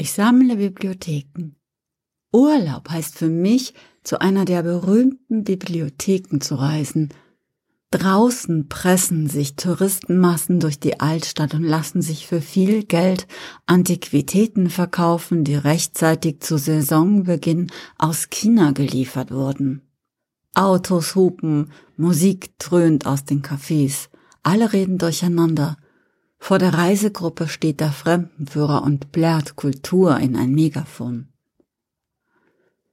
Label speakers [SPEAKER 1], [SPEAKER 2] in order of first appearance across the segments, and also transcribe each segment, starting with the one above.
[SPEAKER 1] Ich sammle Bibliotheken. Urlaub heißt für mich, zu einer der berühmten Bibliotheken zu reisen. Draußen pressen sich Touristenmassen durch die Altstadt und lassen sich für viel Geld Antiquitäten verkaufen, die rechtzeitig zu Saisonbeginn aus China geliefert wurden. Autos hupen, Musik dröhnt aus den Cafés, alle reden durcheinander. Vor der Reisegruppe steht der Fremdenführer und blärt Kultur in ein Megafon.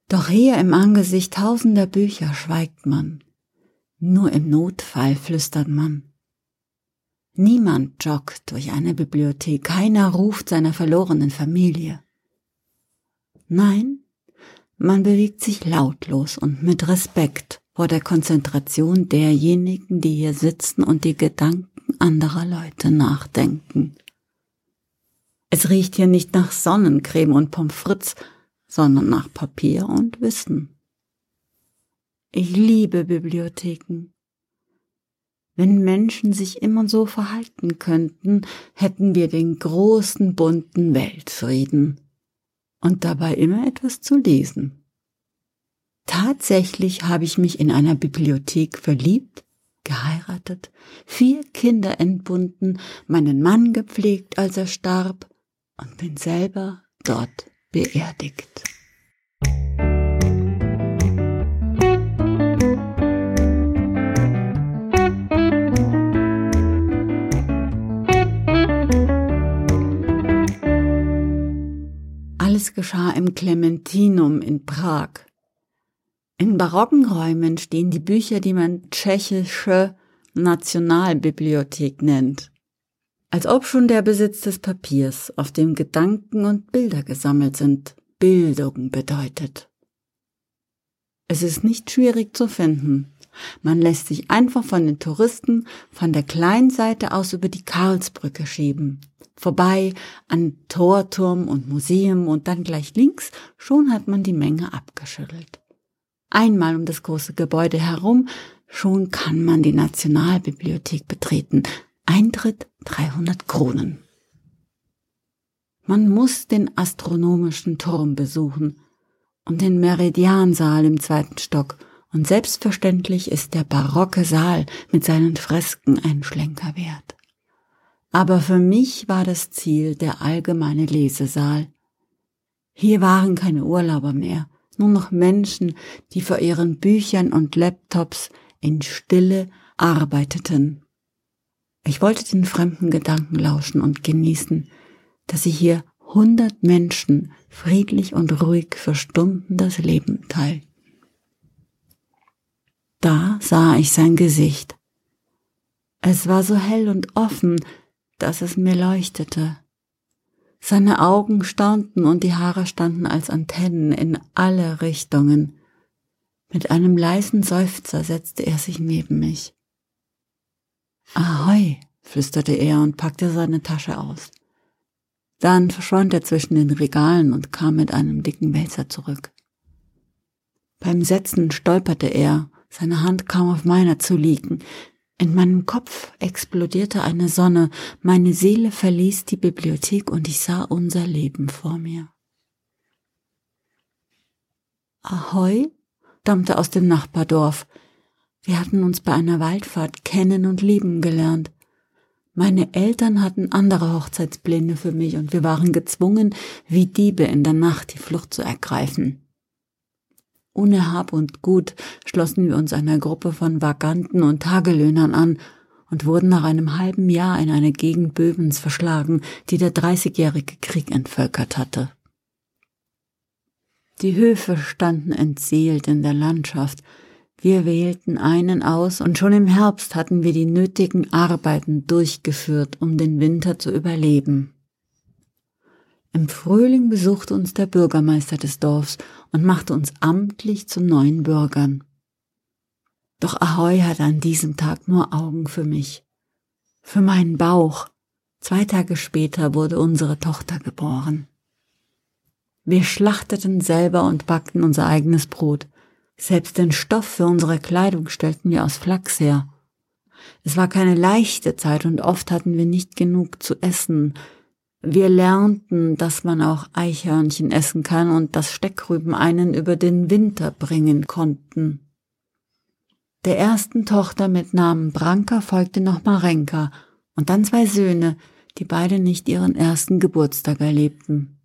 [SPEAKER 1] Doch hier im Angesicht tausender Bücher schweigt man. Nur im Notfall flüstert man. Niemand joggt durch eine Bibliothek, keiner ruft seiner verlorenen Familie. Nein, man bewegt sich lautlos und mit Respekt vor der Konzentration derjenigen, die hier sitzen und die Gedanken anderer Leute nachdenken. Es riecht hier nicht nach Sonnencreme und Pommes frites, sondern nach Papier und Wissen. Ich liebe Bibliotheken. Wenn Menschen sich immer so verhalten könnten, hätten wir den großen bunten Weltfrieden und dabei immer etwas zu lesen. Tatsächlich habe ich mich in einer Bibliothek verliebt, geheiratet, vier Kinder entbunden, meinen Mann gepflegt, als er starb, und bin selber dort beerdigt. Alles geschah im Clementinum in Prag. In barocken Räumen stehen die Bücher, die man tschechische Nationalbibliothek nennt. Als ob schon der Besitz des Papiers, auf dem Gedanken und Bilder gesammelt sind, Bildung bedeutet. Es ist nicht schwierig zu finden. Man lässt sich einfach von den Touristen von der kleinen Seite aus über die Karlsbrücke schieben vorbei an Torturm und Museum und dann gleich links, schon hat man die Menge abgeschüttelt. Einmal um das große Gebäude herum, schon kann man die Nationalbibliothek betreten. Eintritt 300 Kronen. Man muss den astronomischen Turm besuchen und den Meridiansaal im zweiten Stock und selbstverständlich ist der barocke Saal mit seinen Fresken ein Schlenker wert. Aber für mich war das Ziel der allgemeine Lesesaal. Hier waren keine Urlauber mehr, nur noch Menschen, die vor ihren Büchern und Laptops in Stille arbeiteten. Ich wollte den fremden Gedanken lauschen und genießen, dass sie hier hundert Menschen friedlich und ruhig für Stunden das Leben teilten. Da sah ich sein Gesicht. Es war so hell und offen, dass es mir leuchtete. Seine Augen staunten und die Haare standen als Antennen in alle Richtungen. Mit einem leisen Seufzer setzte er sich neben mich. Ahoi, flüsterte er und packte seine Tasche aus. Dann verschwand er zwischen den Regalen und kam mit einem dicken Wälzer zurück. Beim Setzen stolperte er, seine Hand kam auf meiner zu liegen. In meinem Kopf explodierte eine Sonne, meine Seele verließ die Bibliothek und ich sah unser Leben vor mir. Ahoi, dammte aus dem Nachbardorf. Wir hatten uns bei einer Waldfahrt kennen und lieben gelernt. Meine Eltern hatten andere Hochzeitspläne für mich und wir waren gezwungen, wie Diebe in der Nacht die Flucht zu ergreifen. Ohne Hab und Gut schlossen wir uns einer Gruppe von Vaganten und Tagelöhnern an und wurden nach einem halben Jahr in eine Gegend Böbens verschlagen, die der Dreißigjährige Krieg entvölkert hatte. Die Höfe standen entseelt in der Landschaft, wir wählten einen aus und schon im Herbst hatten wir die nötigen Arbeiten durchgeführt, um den Winter zu überleben. Im Frühling besuchte uns der Bürgermeister des Dorfs und machte uns amtlich zu neuen Bürgern. Doch Ahoy hatte an diesem Tag nur Augen für mich, für meinen Bauch. Zwei Tage später wurde unsere Tochter geboren. Wir schlachteten selber und backten unser eigenes Brot. Selbst den Stoff für unsere Kleidung stellten wir aus Flachs her. Es war keine leichte Zeit und oft hatten wir nicht genug zu essen, Wir lernten, dass man auch Eichhörnchen essen kann und dass Steckrüben einen über den Winter bringen konnten. Der ersten Tochter mit Namen Branka folgte noch Marenka und dann zwei Söhne, die beide nicht ihren ersten Geburtstag erlebten.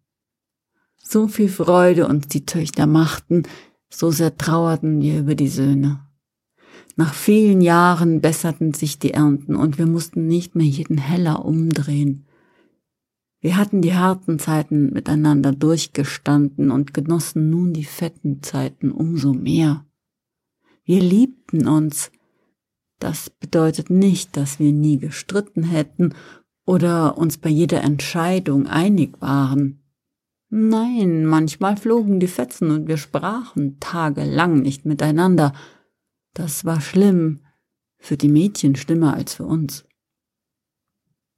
[SPEAKER 1] So viel Freude uns die Töchter machten, so sehr trauerten wir über die Söhne. Nach vielen Jahren besserten sich die Ernten und wir mussten nicht mehr jeden Heller umdrehen. Wir hatten die harten Zeiten miteinander durchgestanden und genossen nun die fetten Zeiten umso mehr. Wir liebten uns. Das bedeutet nicht, dass wir nie gestritten hätten oder uns bei jeder Entscheidung einig waren. Nein, manchmal flogen die Fetzen und wir sprachen tagelang nicht miteinander. Das war schlimm, für die Mädchen schlimmer als für uns.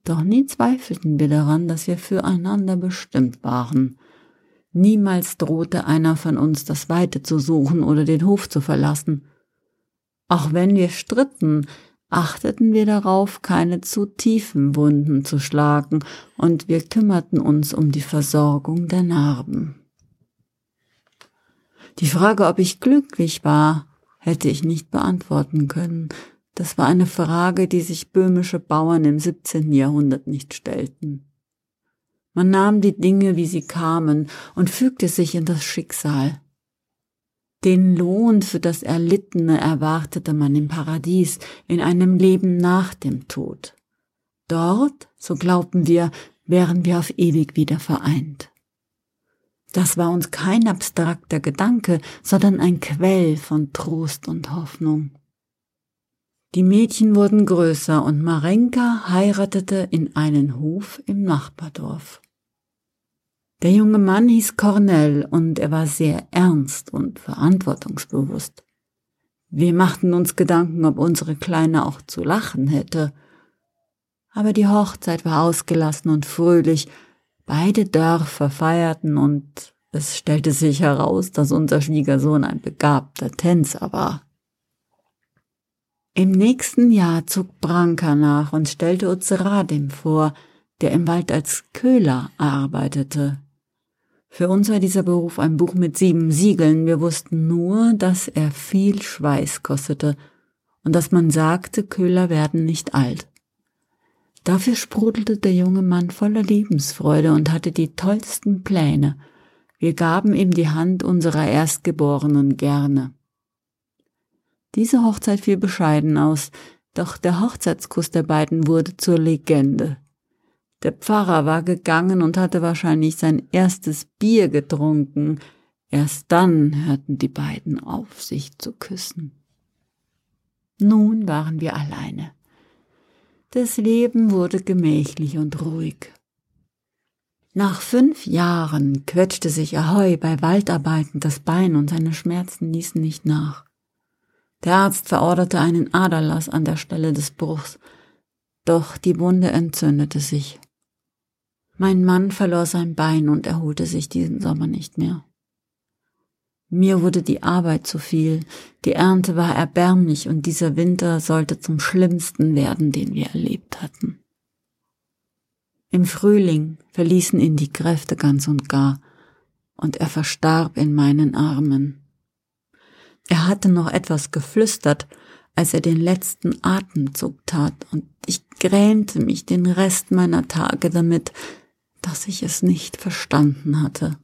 [SPEAKER 1] Doch nie zweifelten wir daran, dass wir füreinander bestimmt waren. Niemals drohte einer von uns das Weite zu suchen oder den Hof zu verlassen. Auch wenn wir stritten, achteten wir darauf, keine zu tiefen Wunden zu schlagen, und wir kümmerten uns um die Versorgung der Narben. Die Frage, ob ich glücklich war, hätte ich nicht beantworten können. Das war eine Frage, die sich böhmische Bauern im 17. Jahrhundert nicht stellten. Man nahm die Dinge, wie sie kamen, und fügte sich in das Schicksal. Den Lohn für das Erlittene erwartete man im Paradies, in einem Leben nach dem Tod. Dort, so glaubten wir, wären wir auf ewig wieder vereint. Das war uns kein abstrakter Gedanke, sondern ein Quell von Trost und Hoffnung. Die Mädchen wurden größer und Marenka heiratete in einen Hof im Nachbardorf. Der junge Mann hieß Cornell und er war sehr ernst und verantwortungsbewusst. Wir machten uns Gedanken, ob unsere Kleine auch zu lachen hätte. Aber die Hochzeit war ausgelassen und fröhlich, beide Dörfer feierten und es stellte sich heraus, dass unser Schwiegersohn ein begabter Tänzer war. Im nächsten Jahr zog Branka nach und stellte uns Radim vor, der im Wald als Köhler arbeitete. Für uns war dieser Beruf ein Buch mit sieben Siegeln. Wir wussten nur, dass er viel Schweiß kostete und dass man sagte, Köhler werden nicht alt. Dafür sprudelte der junge Mann voller Lebensfreude und hatte die tollsten Pläne. Wir gaben ihm die Hand unserer Erstgeborenen gerne. Diese Hochzeit fiel bescheiden aus, doch der Hochzeitskuss der beiden wurde zur Legende. Der Pfarrer war gegangen und hatte wahrscheinlich sein erstes Bier getrunken. Erst dann hörten die beiden auf, sich zu küssen. Nun waren wir alleine. Das Leben wurde gemächlich und ruhig. Nach fünf Jahren quetschte sich Ahoi bei Waldarbeiten das Bein und seine Schmerzen ließen nicht nach. Der Arzt verorderte einen Aderlass an der Stelle des Bruchs, doch die Wunde entzündete sich. Mein Mann verlor sein Bein und erholte sich diesen Sommer nicht mehr. Mir wurde die Arbeit zu viel, die Ernte war erbärmlich und dieser Winter sollte zum schlimmsten werden, den wir erlebt hatten. Im Frühling verließen ihn die Kräfte ganz und gar, und er verstarb in meinen Armen. Er hatte noch etwas geflüstert, als er den letzten Atemzug tat, und ich grämte mich den Rest meiner Tage damit, dass ich es nicht verstanden hatte.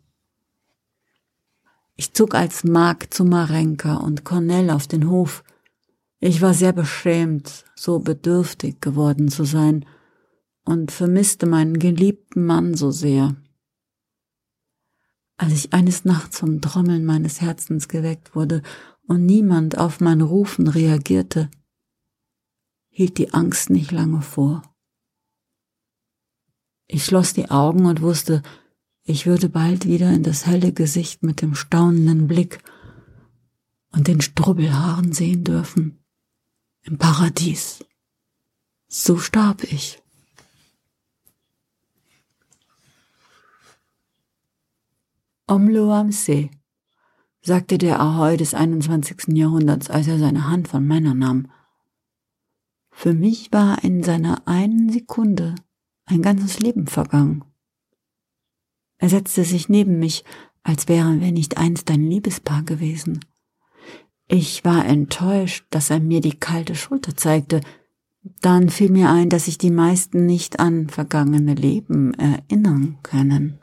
[SPEAKER 1] Ich zog als Magd zu Marenka und Cornell auf den Hof. Ich war sehr beschämt, so bedürftig geworden zu sein und vermisste meinen geliebten Mann so sehr. Als ich eines Nachts vom Trommeln meines Herzens geweckt wurde und niemand auf mein Rufen reagierte, hielt die Angst nicht lange vor. Ich schloss die Augen und wusste, ich würde bald wieder in das helle Gesicht mit dem staunenden Blick und den Strubbelhaaren sehen dürfen. Im Paradies. So starb ich. Omlo am sagte der Ahoi des 21. Jahrhunderts, als er seine Hand von meiner nahm. Für mich war in seiner einen Sekunde ein ganzes Leben vergangen. Er setzte sich neben mich, als wären wir nicht einst ein Liebespaar gewesen. Ich war enttäuscht, dass er mir die kalte Schulter zeigte. Dann fiel mir ein, dass sich die meisten nicht an vergangene Leben erinnern können.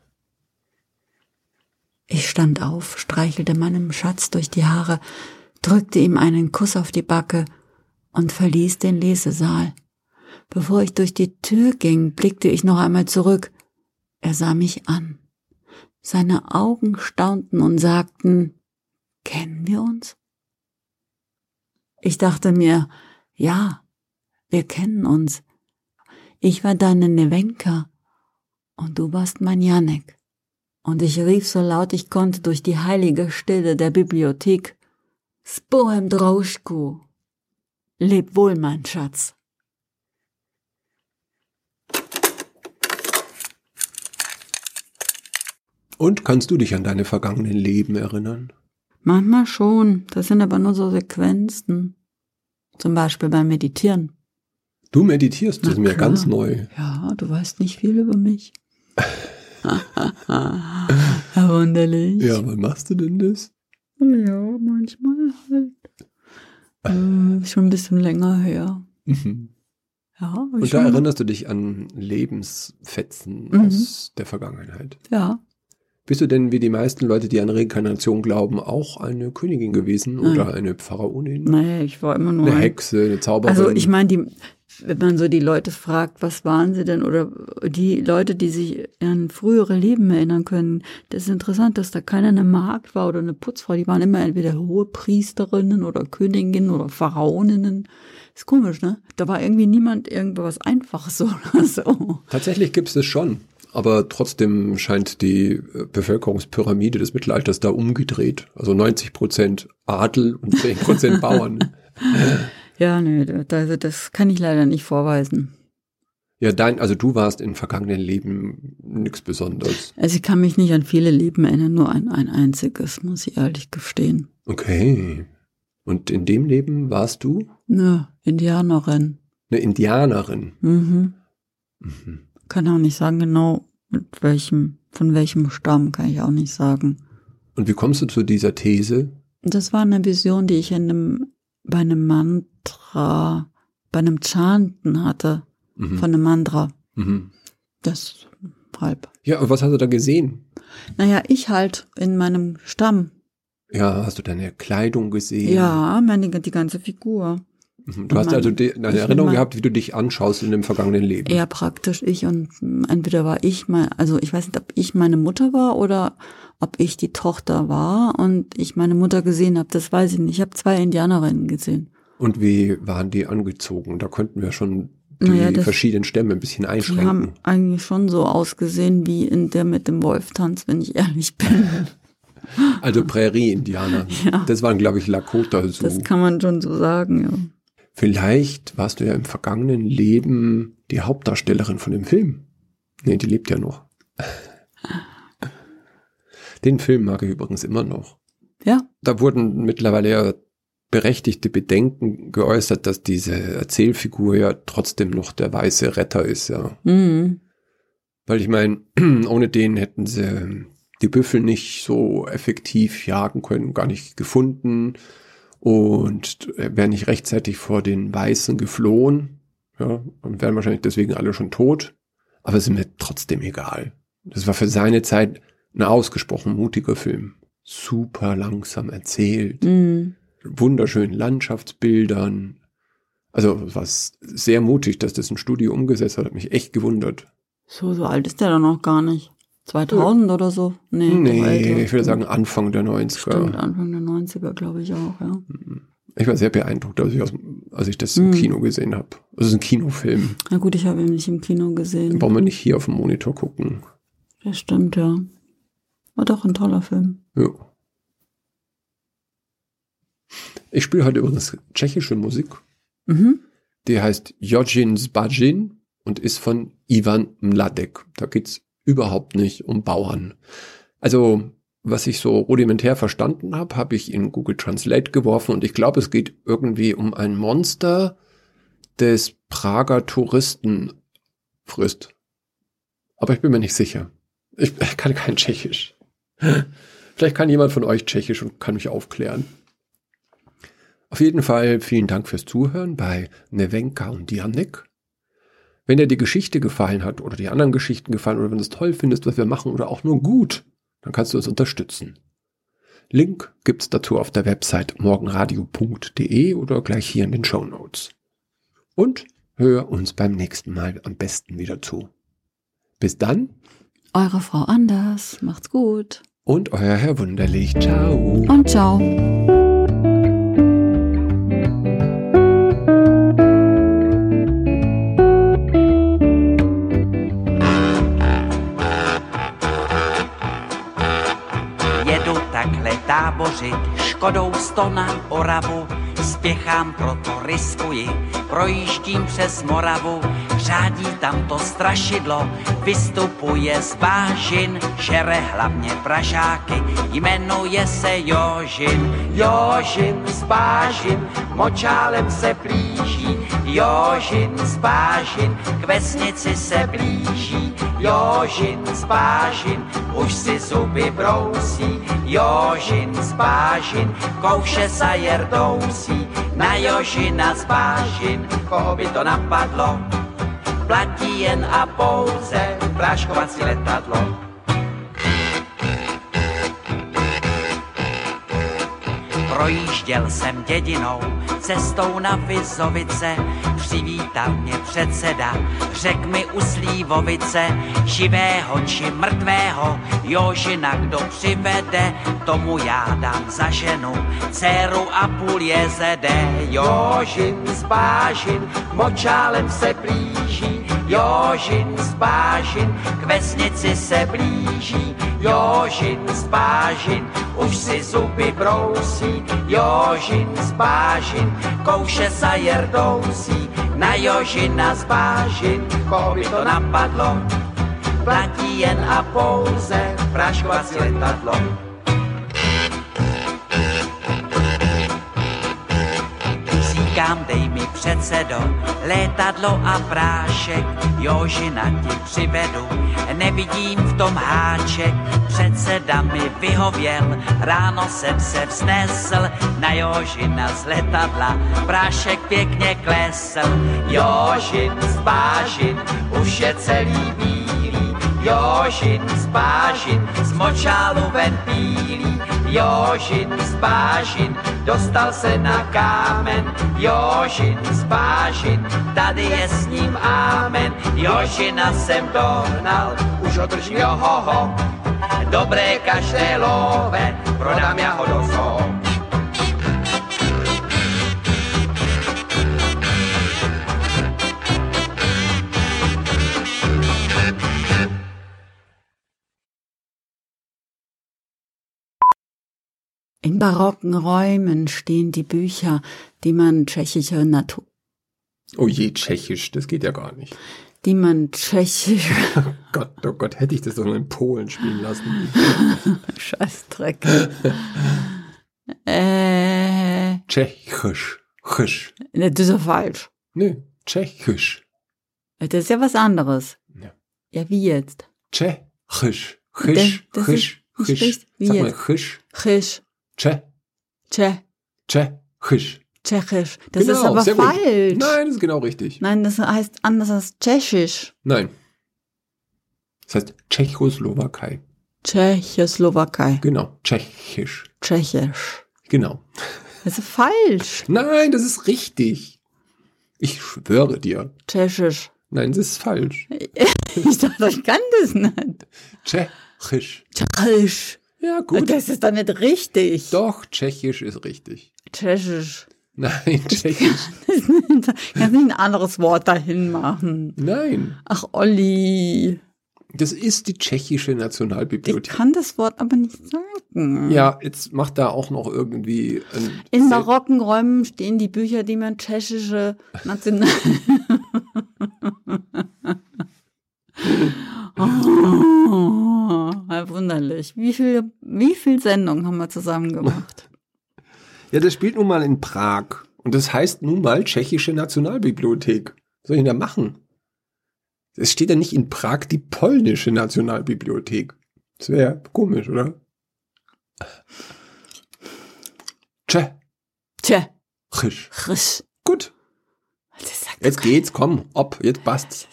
[SPEAKER 1] Ich stand auf, streichelte meinem Schatz durch die Haare, drückte ihm einen Kuss auf die Backe und verließ den Lesesaal. Bevor ich durch die Tür ging, blickte ich noch einmal zurück. Er sah mich an. Seine Augen staunten und sagten, kennen wir uns? Ich dachte mir, ja, wir kennen uns. Ich war deine Nevenka und du warst mein Janek. Und ich rief so laut ich konnte durch die heilige Stille der Bibliothek, Spoem Droschku. Leb wohl, mein Schatz.
[SPEAKER 2] Und kannst du dich an deine vergangenen Leben erinnern?
[SPEAKER 1] Manchmal schon, das sind aber nur so Sequenzen. Zum Beispiel beim Meditieren.
[SPEAKER 2] Du meditierst, das ist mir ganz neu.
[SPEAKER 1] Ja, du weißt nicht viel über mich. Wunderlich.
[SPEAKER 2] Ja, wann machst du denn das?
[SPEAKER 1] Ja, manchmal halt. äh, schon ein bisschen länger her.
[SPEAKER 2] Mhm.
[SPEAKER 1] Ja,
[SPEAKER 2] Und da erinnerst du dich an Lebensfetzen
[SPEAKER 1] Mhm.
[SPEAKER 2] aus der Vergangenheit.
[SPEAKER 1] Ja,
[SPEAKER 2] Bist du denn wie die meisten Leute, die an Reinkarnation glauben, auch eine Königin gewesen oder eine Pharaonin?
[SPEAKER 1] nee, ich war immer nur.
[SPEAKER 2] Eine
[SPEAKER 1] ein-
[SPEAKER 2] Hexe, eine Zauberin?
[SPEAKER 1] Also ich meine, die, wenn man so die Leute fragt, was waren sie denn, oder die Leute, die sich an frühere Leben erinnern können, das ist interessant, dass da keiner eine Magd war oder eine Putzfrau. Die waren immer entweder hohe Priesterinnen oder Königinnen oder Pharaoninnen. Ist komisch, ne? Da war irgendwie niemand irgendwas Einfaches oder so.
[SPEAKER 2] Tatsächlich gibt es das schon. Aber trotzdem scheint die äh, Bevölkerungspyramide des Mittelalters da umgedreht. Also 90 Prozent Adel und 10 Prozent Bauern.
[SPEAKER 1] Ja, nee, das, das kann ich leider nicht vorweisen.
[SPEAKER 2] Ja, dein, also du warst in vergangenen Leben nichts Besonderes.
[SPEAKER 1] Also ich kann mich nicht an viele Leben erinnern, nur an ein einziges, muss ich ehrlich gestehen.
[SPEAKER 2] Okay. Und in dem Leben warst du
[SPEAKER 1] Ja, Indianerin.
[SPEAKER 2] eine Indianerin.
[SPEAKER 1] Mhm.
[SPEAKER 2] Mhm.
[SPEAKER 1] Kann auch nicht sagen genau, mit welchem, von welchem Stamm, kann ich auch nicht sagen.
[SPEAKER 2] Und wie kommst du zu dieser These?
[SPEAKER 1] Das war eine Vision, die ich in einem, bei einem Mantra, bei einem Chanten hatte,
[SPEAKER 2] Mhm.
[SPEAKER 1] von einem Mantra.
[SPEAKER 2] Mhm.
[SPEAKER 1] Das halb.
[SPEAKER 2] Ja, und was hast du da gesehen?
[SPEAKER 1] Naja, ich halt in meinem Stamm.
[SPEAKER 2] Ja, hast du deine Kleidung gesehen?
[SPEAKER 1] Ja, meine, die ganze Figur.
[SPEAKER 2] Du hast also die, eine Erinnerung
[SPEAKER 1] mein-
[SPEAKER 2] gehabt, wie du dich anschaust in dem vergangenen Leben.
[SPEAKER 1] Eher praktisch ich und entweder war ich mal, also ich weiß nicht, ob ich meine Mutter war oder ob ich die Tochter war und ich meine Mutter gesehen habe, das weiß ich nicht. Ich habe zwei Indianerinnen gesehen.
[SPEAKER 2] Und wie waren die angezogen? Da könnten wir schon die
[SPEAKER 1] Naja, das-
[SPEAKER 2] verschiedenen Stämme ein bisschen
[SPEAKER 1] Die
[SPEAKER 2] einschränken.
[SPEAKER 1] haben eigentlich schon so ausgesehen wie in der mit dem Wolftanz, wenn ich ehrlich bin.
[SPEAKER 2] Also Prärie-Indianer.
[SPEAKER 1] Ja.
[SPEAKER 2] Das waren, glaube ich, Lakota. So.
[SPEAKER 1] Das kann man schon so sagen, ja.
[SPEAKER 2] Vielleicht warst du ja im vergangenen Leben die Hauptdarstellerin von dem Film. Nee, die lebt ja noch. Den Film mag ich übrigens immer noch.
[SPEAKER 1] Ja,
[SPEAKER 2] Da wurden mittlerweile ja berechtigte Bedenken geäußert, dass diese Erzählfigur ja trotzdem noch der weiße Retter ist, ja.
[SPEAKER 1] mhm.
[SPEAKER 2] Weil ich meine, ohne den hätten sie die Büffel nicht so effektiv jagen können, gar nicht gefunden und wären nicht rechtzeitig vor den Weißen geflohen, ja, und wären wahrscheinlich deswegen alle schon tot. Aber es ist mir trotzdem egal. Das war für seine Zeit ein ausgesprochen mutiger Film. Super langsam erzählt,
[SPEAKER 1] Mhm.
[SPEAKER 2] wunderschönen Landschaftsbildern. Also es war sehr mutig, dass das ein Studio umgesetzt hat, hat mich echt gewundert.
[SPEAKER 1] So, so alt ist der doch noch gar nicht. 2000 oder so? Nee,
[SPEAKER 2] Nee, ich würde sagen Anfang der 90er.
[SPEAKER 1] Stimmt, Anfang der 90er, glaube ich auch, ja.
[SPEAKER 2] Ich war sehr beeindruckt, als ich, aus, als ich das im
[SPEAKER 1] Mhm.
[SPEAKER 2] Kino gesehen habe. Also es ist ein Kinofilm.
[SPEAKER 1] Na gut, ich habe ihn nicht im Kino gesehen.
[SPEAKER 2] Brauchen wir nicht hier auf dem Monitor gucken.
[SPEAKER 1] Das stimmt, ja. War doch ein toller Film.
[SPEAKER 2] Ja. Ich spiele heute übrigens tschechische Musik.
[SPEAKER 1] Mhm.
[SPEAKER 2] Die heißt Jojin Zbajin und ist von Ivan Mladek. Da geht's überhaupt nicht um Bauern. Also, was ich so rudimentär verstanden habe, habe ich in Google Translate geworfen und ich glaube, es geht irgendwie um ein Monster, des Prager Touristen frisst. Aber ich bin mir nicht sicher. Ich kann kein Tschechisch. Vielleicht kann jemand von euch Tschechisch und kann mich aufklären. Auf jeden Fall vielen Dank fürs Zuhören bei Nevenka und Dianek. Wenn dir die Geschichte gefallen hat oder die anderen Geschichten gefallen oder wenn du es toll findest, was wir machen oder auch nur gut, dann kannst du uns unterstützen. Link gibt's dazu auf der Website morgenradio.de oder gleich hier in den Show Notes. Und hör uns beim nächsten Mal am besten wieder zu. Bis dann.
[SPEAKER 1] Eure Frau Anders. Macht's gut.
[SPEAKER 2] Und euer Herr Wunderlich. Ciao.
[SPEAKER 1] Und ciao.
[SPEAKER 3] Tábořit, škodou sto na Oravu, spěchám, proto riskuji, projíždím přes Moravu, řádí tam to strašidlo, vystupuje z bážin, žere hlavně pražáky, jmenuje se Jožin. Jožin z bážin, močálem se blíží, Jožin z bážin, k vesnici se blíží, Jožin z bážin, už si zuby brousí, Jožin z bážin, kouše sa jerdousí, na Jožina z bážin, koho by to napadlo, platí jen a pouze práškovací letadlo. Projížděl jsem dědinou, cestou na Vizovice, přivítal mě předseda, řek mi u Slívovice, živého či mrtvého, Jožina kdo přivede, tomu já dám za ženu, dceru a půl jezede. Jožin z bážin, močálem se blíží, Jožin z bážin, k vesnici se blíží, Jožin z bážin, už si zuby brousí, Jožin z bážin, kouše sa jerdousí, na Jožina z bážin, koho by to napadlo, platí jen a pouze práškovací letadlo. Říkám, dej mi předsedo, létadlo a prášek, Jožina ti přivedu, nevidím v tom háček, předseda mi vyhověl, ráno jsem se vznesl, na Jožina z letadla, prášek pěkně klesl, Jožin z už je celý bílý, Jožin z bážin, z močálu ven pílí, Jožin z bážin, dostal se na kámen, Jožin z bážin, tady je s ním ámen, Jožina jsem dohnal, už ho držím johoho, dobré kaštélové, prodám já ho do zoo.
[SPEAKER 1] In barocken Räumen stehen die Bücher, die man tschechische Natur,
[SPEAKER 2] Oh je, Tschechisch, das geht ja gar nicht.
[SPEAKER 1] die man tschechische
[SPEAKER 2] Gott, oh Gott, hätte ich das doch nur in Polen spielen lassen.
[SPEAKER 1] Scheißdreck. äh,
[SPEAKER 2] Tschechisch. Chisch.
[SPEAKER 1] ne, das ist ja falsch.
[SPEAKER 2] Nee, Tschechisch.
[SPEAKER 1] Das ist ja was anderes.
[SPEAKER 2] Ja.
[SPEAKER 1] Ja, wie jetzt?
[SPEAKER 2] Tschechisch. Chisch, chisch, chisch.
[SPEAKER 1] Wie
[SPEAKER 2] Sag mal,
[SPEAKER 1] jetzt?
[SPEAKER 2] chisch,
[SPEAKER 1] Chisch,
[SPEAKER 2] Tsche,
[SPEAKER 1] Tsche,
[SPEAKER 2] Tschechisch.
[SPEAKER 1] Tschechisch. Das ist
[SPEAKER 2] Genau,
[SPEAKER 1] aber
[SPEAKER 2] sehr gut.
[SPEAKER 1] falsch.
[SPEAKER 2] Nein, das ist genau richtig.
[SPEAKER 1] Nein, das heißt anders als Tschechisch.
[SPEAKER 2] Nein. Das heißt Tschechoslowakei.
[SPEAKER 1] Tschechoslowakei.
[SPEAKER 2] Genau, Tschechisch.
[SPEAKER 1] Tschechisch.
[SPEAKER 2] Genau.
[SPEAKER 1] Das ist falsch.
[SPEAKER 2] Nein, das ist richtig. Ich schwöre dir.
[SPEAKER 1] Tschechisch.
[SPEAKER 2] Nein, das ist falsch.
[SPEAKER 1] Ich dachte, ich kann das nicht.
[SPEAKER 2] Tschechisch.
[SPEAKER 1] Tschechisch.
[SPEAKER 2] Ja, gut.
[SPEAKER 1] Das ist doch nicht richtig.
[SPEAKER 2] Doch, Tschechisch ist richtig.
[SPEAKER 1] Tschechisch.
[SPEAKER 2] Nein, Tschechisch.
[SPEAKER 1] Kannst nicht ein anderes Wort dahin machen.
[SPEAKER 2] Nein.
[SPEAKER 1] Ach, Olli.
[SPEAKER 2] Das ist die tschechische
[SPEAKER 1] Ich
[SPEAKER 2] Nationalbibliothek.
[SPEAKER 1] kann das Wort aber nicht sagen.
[SPEAKER 2] Ja, jetzt macht da auch noch irgendwie ein
[SPEAKER 1] In barocken Räumen stehen die Bücher, die man tschechische National... oh, wunderlich. Wie viel, wie viel Sendungen haben wir zusammen gemacht?
[SPEAKER 2] Ja, das spielt nun mal in Prag. Und das heißt nun mal tschechische Nationalbibliothek. Was soll ich denn da machen? Es steht ja nicht in Prag die polnische Nationalbibliothek. Das wäre komisch, oder? Tschä.
[SPEAKER 1] Tja,
[SPEAKER 2] Chisch.
[SPEAKER 1] frisch.
[SPEAKER 2] Gut. Jetzt geht's, komm, ob, jetzt passt's.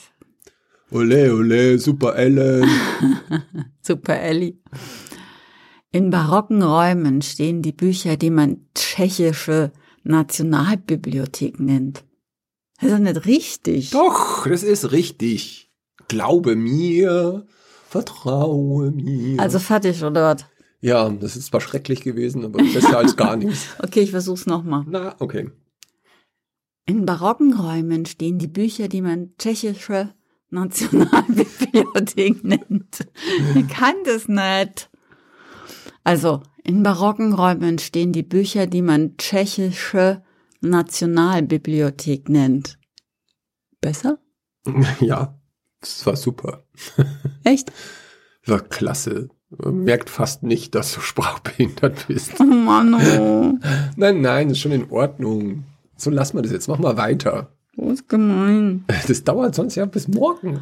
[SPEAKER 2] Ole, ole, super Ellen.
[SPEAKER 1] Super, Elli. In barocken Räumen stehen die Bücher, die man tschechische Nationalbibliothek nennt. Das ist doch nicht richtig.
[SPEAKER 2] Doch, das ist richtig. Glaube mir, vertraue mir.
[SPEAKER 1] Also fertig, oder was?
[SPEAKER 2] ja, das ist zwar schrecklich gewesen, aber besser als gar nichts.
[SPEAKER 1] Okay, ich versuch's nochmal.
[SPEAKER 2] Na, okay.
[SPEAKER 1] In barocken Räumen stehen die Bücher, die man tschechische Nationalbibliothek nennt. Ich kann das nicht. Also, in barocken Räumen stehen die Bücher, die man tschechische Nationalbibliothek nennt. Besser?
[SPEAKER 2] Ja, das war super.
[SPEAKER 1] Echt?
[SPEAKER 2] Das war klasse. Man merkt fast nicht, dass du sprachbehindert bist.
[SPEAKER 1] Oh Mann, oh.
[SPEAKER 2] Nein, nein, ist schon in Ordnung. So lass mal das jetzt. Mach mal weiter.
[SPEAKER 1] Das ist gemein.
[SPEAKER 2] Das dauert sonst ja bis morgen.